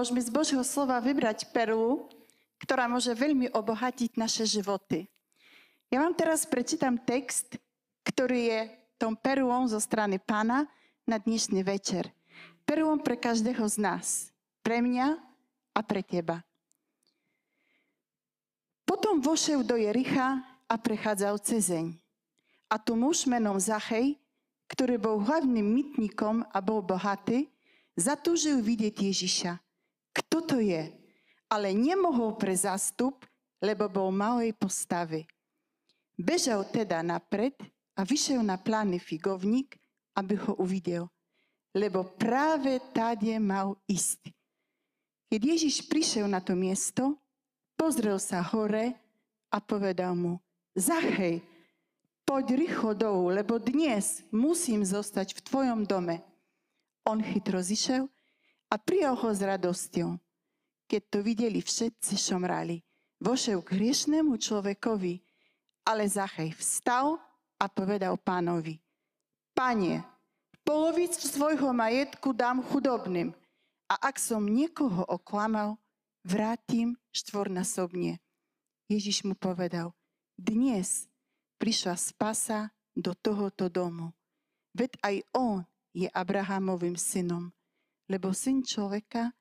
môžeme z Božieho slova vybrať perlu, ktorá môže veľmi obohatiť naše životy. Ja vám teraz prečítam text, ktorý je tom perlom zo strany pána na dnešný večer. Perlom pre každého z nás. Pre mňa a pre teba. Potom vošiel do Jericha a prechádzal cezeň. A tu muž menom Zachej, ktorý bol hlavným mytníkom a bol bohatý, zatúžil vidieť Ježiša. Kto to je? Ale nemohol pre zástup, lebo bol malej postavy. Bežal teda napred a vyšiel na plány figovník, aby ho uvidel. Lebo práve tade mal ísť. Keď Ježiš prišiel na to miesto, pozrel sa hore a povedal mu, Zachej, poď rýchlo dolu, lebo dnes musím zostať v tvojom dome. On chytro zišiel a prijal ho s radosťou. Keď to videli všetci, šomrali. Vošiel k hriešnému človekovi, ale Zachej vstal a povedal pánovi, Pane, polovicu svojho majetku dám chudobným a ak som niekoho oklamal, vrátim štvornásobne. Ježiš mu povedal, dnes prišla spasa do tohoto domu. Veď aj on je Abrahamovým synom, lebo syn človeka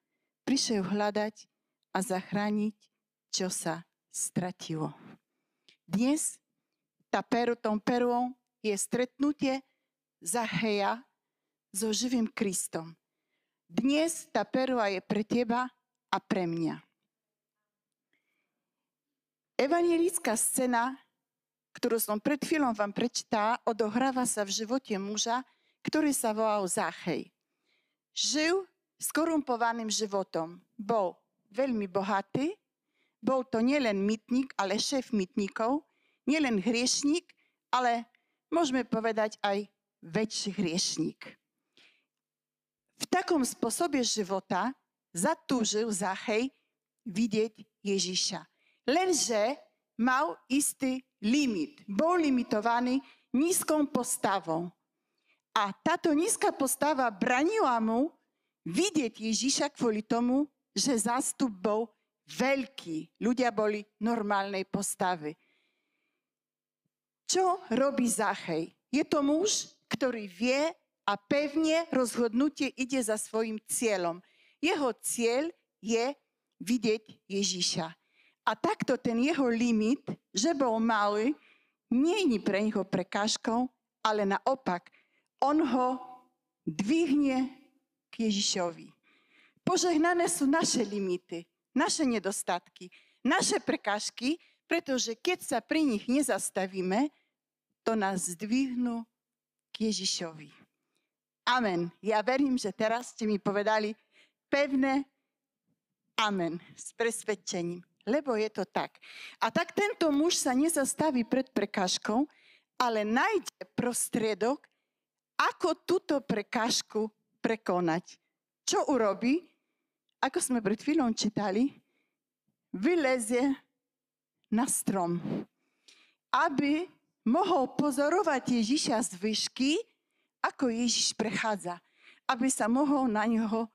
prišiel hľadať a zachrániť, čo sa stratilo. Dnes tá peru, tom perou je stretnutie Zacheja so živým Kristom. Dnes tá perua je pre teba a pre mňa. Evangelická scéna ktorú som pred chvíľom vám prečítala, odohráva sa v živote muža, ktorý sa volal Záchej. Žil skorumpovaným životom. Bol veľmi bohatý, bol to nielen mytník, ale šéf mytníkov, nielen hriešník, ale môžeme povedať aj väčší hriešník. V takom spôsobe života zatúžil Zachej vidieť Ježiša. Lenže mal istý limit. Bol limitovaný nízkou postavou. A táto nízka postava branila mu vidieť Ježiša kvôli tomu, že zástup bol veľký. Ľudia boli normálnej postavy. Čo robí Zachej? Je to muž, ktorý vie a pevne rozhodnutie ide za svojim cieľom. Jeho cieľ je vidieť Ježiša. A takto ten jeho limit, že bol malý, nie je pre neho prekážkou, ale naopak, on ho dvihne Ježišovi. Požehnané sú naše limity, naše nedostatky, naše prekážky, pretože keď sa pri nich nezastavíme, to nás zdvihnú k Ježišovi. Amen. Ja verím, že teraz ste mi povedali pevné amen s presvedčením lebo je to tak. A tak tento muž sa nezastaví pred prekážkou, ale nájde prostriedok, ako túto prekážku prekonať. Čo urobí? Ako sme pred chvíľou čítali, vylezie na strom, aby mohol pozorovať Ježiša z výšky, ako Ježiš prechádza, aby sa mohol na neho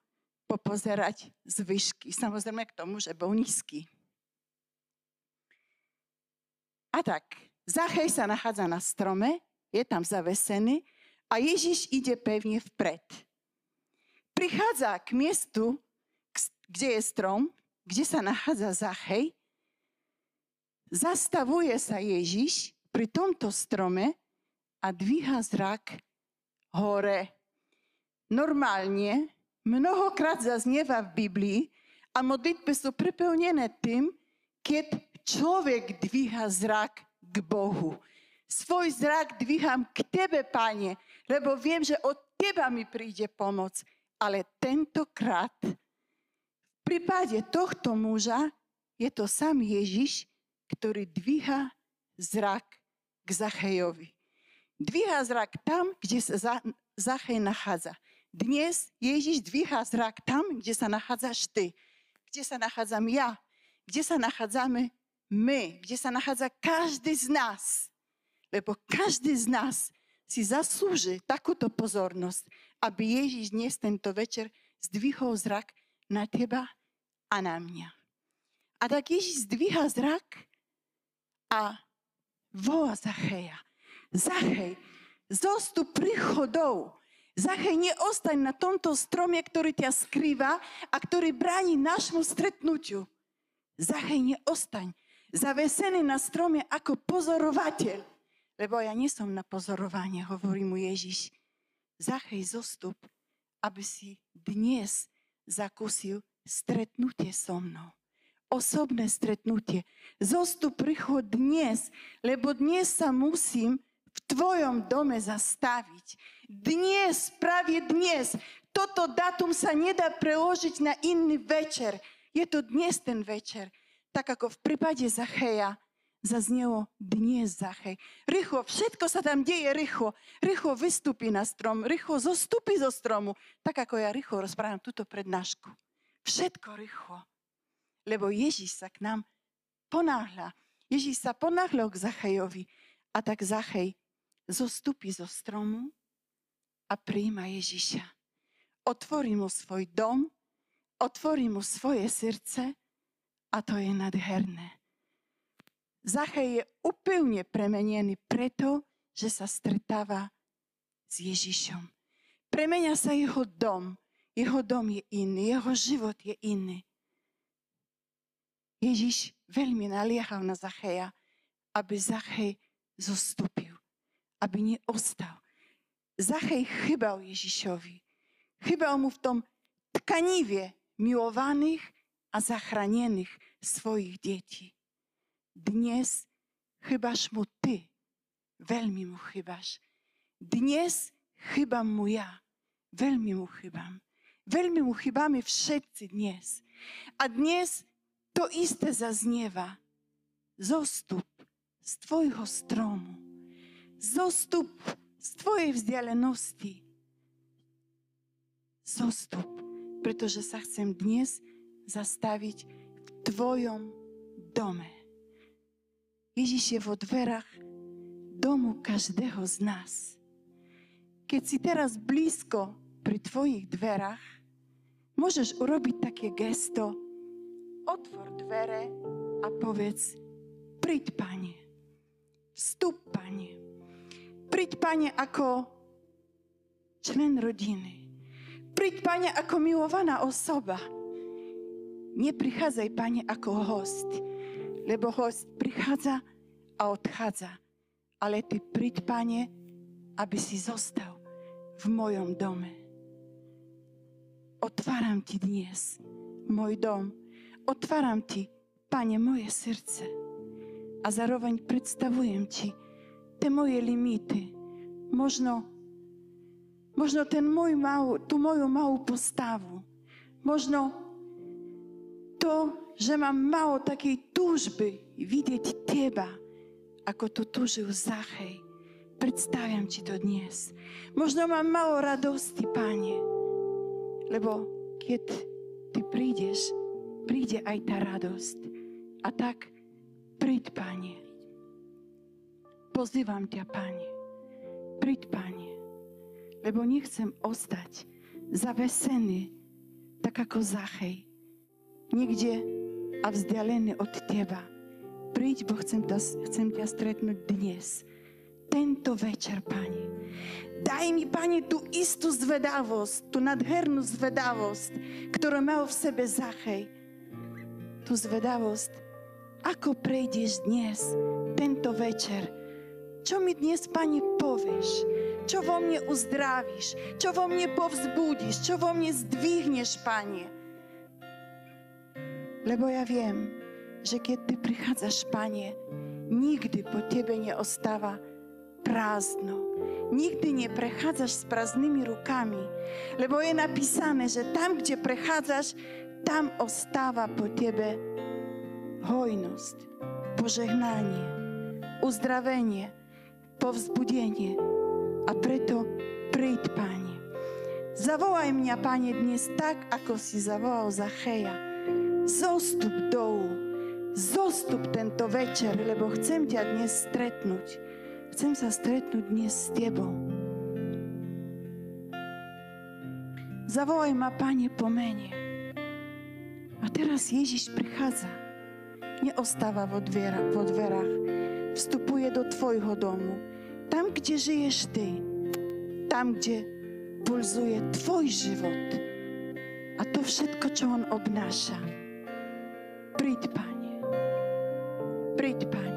popozerať z výšky. Samozrejme k tomu, že bol nízky. A tak, Zachej sa nachádza na strome, je tam zavesený a Ježiš ide pevne vpred. Prichádza k miestu, kde je strom, kde sa nachádza Zachej. Zastavuje sa Ježiš pri tomto strome a dvíha zrak hore. Normálne, mnohokrát zaznieva v Biblii a modlitby sú preplnené tým, keď človek dvíha zrak k Bohu. Svoj zrak dvíham k Tebe, Pane, lebo viem, že od Teba mi príde pomoc. Ale tentokrát v prípade tohto muža je to sám Ježiš, ktorý dvíha zrak k Zachejovi. Dvíha zrak tam, kde sa Zachej nachádza. Dnes Ježiš dvíha zrak tam, kde sa nachádzaš ty, kde sa nachádzam ja, kde sa nachádzame my, kde sa nachádza každý z nás. Lebo každý z nás si zaslúži takúto pozornosť, aby Ježiš dnes tento večer zdvihol zrak na teba a na mňa. A tak Ježiš zdvíha zrak a volá Zacheja. Zachej, zostup príchodov. Zachej, neostaň na tomto strome, ktorý ťa skrýva a ktorý bráni našmu stretnutiu. Zachej, neostaň zavesený na strome ako pozorovateľ. Lebo ja nie som na pozorovanie, hovorí mu Ježiš. Zachej, zostup, aby si dnes zakúsil stretnutie so mnou osobné stretnutie. Zostup príchod dnes, lebo dnes sa musím v tvojom dome zastaviť. Dnes, práve dnes, toto datum sa nedá preložiť na iný večer. Je to dnes ten večer. Tak ako v prípade Zacheja zaznelo dnes Zachej. Rýchlo, všetko sa tam deje rýchlo. Rýchlo vystúpi na strom, rýchlo zostupí zo stromu. Tak ako ja rýchlo rozprávam túto prednášku. Všetko rýchlo lebo Ježíš sa k nám ponáhľa. Ježíš sa ponáhľal k Zachejovi a tak Zachej zostupí zo stromu a príjma Ježíša. Otvorí mu svoj dom, otvorí mu svoje srdce a to je nadherné. Zachej je úplne premenený preto, že sa stretáva s Ježišom. Premenia sa jeho dom. Jeho dom je iný, jeho život je iný. Ježiš veľmi naliehal na Zacheja, aby Zachej zostúpil, aby neostal. Zachej chybal Ježišovi. Chybal mu v tom tkanivie milovaných a zachránených svojich detí. Dnes chybaš mu ty. Veľmi mu chybaš. Dnes chybám mu ja. Veľmi mu chybám. Veľmi mu chybáme všetci dnes. A dnes to isté zaznieva. Zostup z tvojho stromu. Zostup z tvojej vzdialenosti. Zostup, pretože sa chcem dnes zastaviť v tvojom dome. Ježiš je vo dverách domu každého z nás. Keď si teraz blízko pri tvojich dverách, môžeš urobiť také gesto, otvor dvere a povedz, príď, Pane. Vstup, Pane. Príď, Pane, ako člen rodiny. Príď, Pane, ako milovaná osoba. Neprichádzaj, Pane, ako host, lebo host prichádza a odchádza. Ale Ty príď, Pane, aby si zostal v mojom dome. Otváram Ti dnes môj dom, Otváram Ti, Pane, moje srdce a zároveň predstavujem Ti tie moje limity. Možno, možno ten môj mal, tú moju malú postavu. Možno to, že mám malo takej túžby vidieť Teba, ako to túžil Zachej. Predstaviam Ti to dnes. Možno mám malo radosti, Pane, lebo keď Ty prídeš, príde aj tá radosť. A tak príď, Pane. Pozývam ťa, Pane. Príď, Pane. Lebo nechcem ostať zavesený, tak ako Zachej. Nikde a vzdialený od Teba. Príď, bo chcem, ta, chcem ťa stretnúť dnes. Tento večer, Pane. Daj mi, Pane, tú istú zvedavosť, tú nadhernú zvedavosť, ktorú mal v sebe Zachej tú zvedavosť, ako prejdeš dnes, tento večer. Čo mi dnes, Pani, povieš? Čo vo mne uzdravíš? Čo vo mne povzbudíš? Čo vo mne zdvihneš, Pane? Lebo ja viem, že keď Ty prichádzaš, Pane, nikdy po Tebe neostáva prázdno. Nikdy neprechádzaš s prázdnymi rukami, lebo je napísané, že tam, kde prechádzaš, tam ostáva po tebe hojnosť, požehnanie, uzdravenie, povzbudenie. A preto príď, Pane. Zavolaj mňa, Pane, dnes tak, ako si zavolal Zacheja. Zostup dolu, zostup tento večer, lebo chcem ťa dnes stretnúť. Chcem sa stretnúť dnes s Tebou. Zavolaj ma, Pane, po mene. A teraz Ježiš prichádza. Neostáva vo, dviera, vo dverách. Vstupuje do tvojho domu. Tam, kde žiješ ty. Tam, kde pulzuje tvoj život. A to všetko, čo on obnáša. Príď, Pane. Príď, Pane.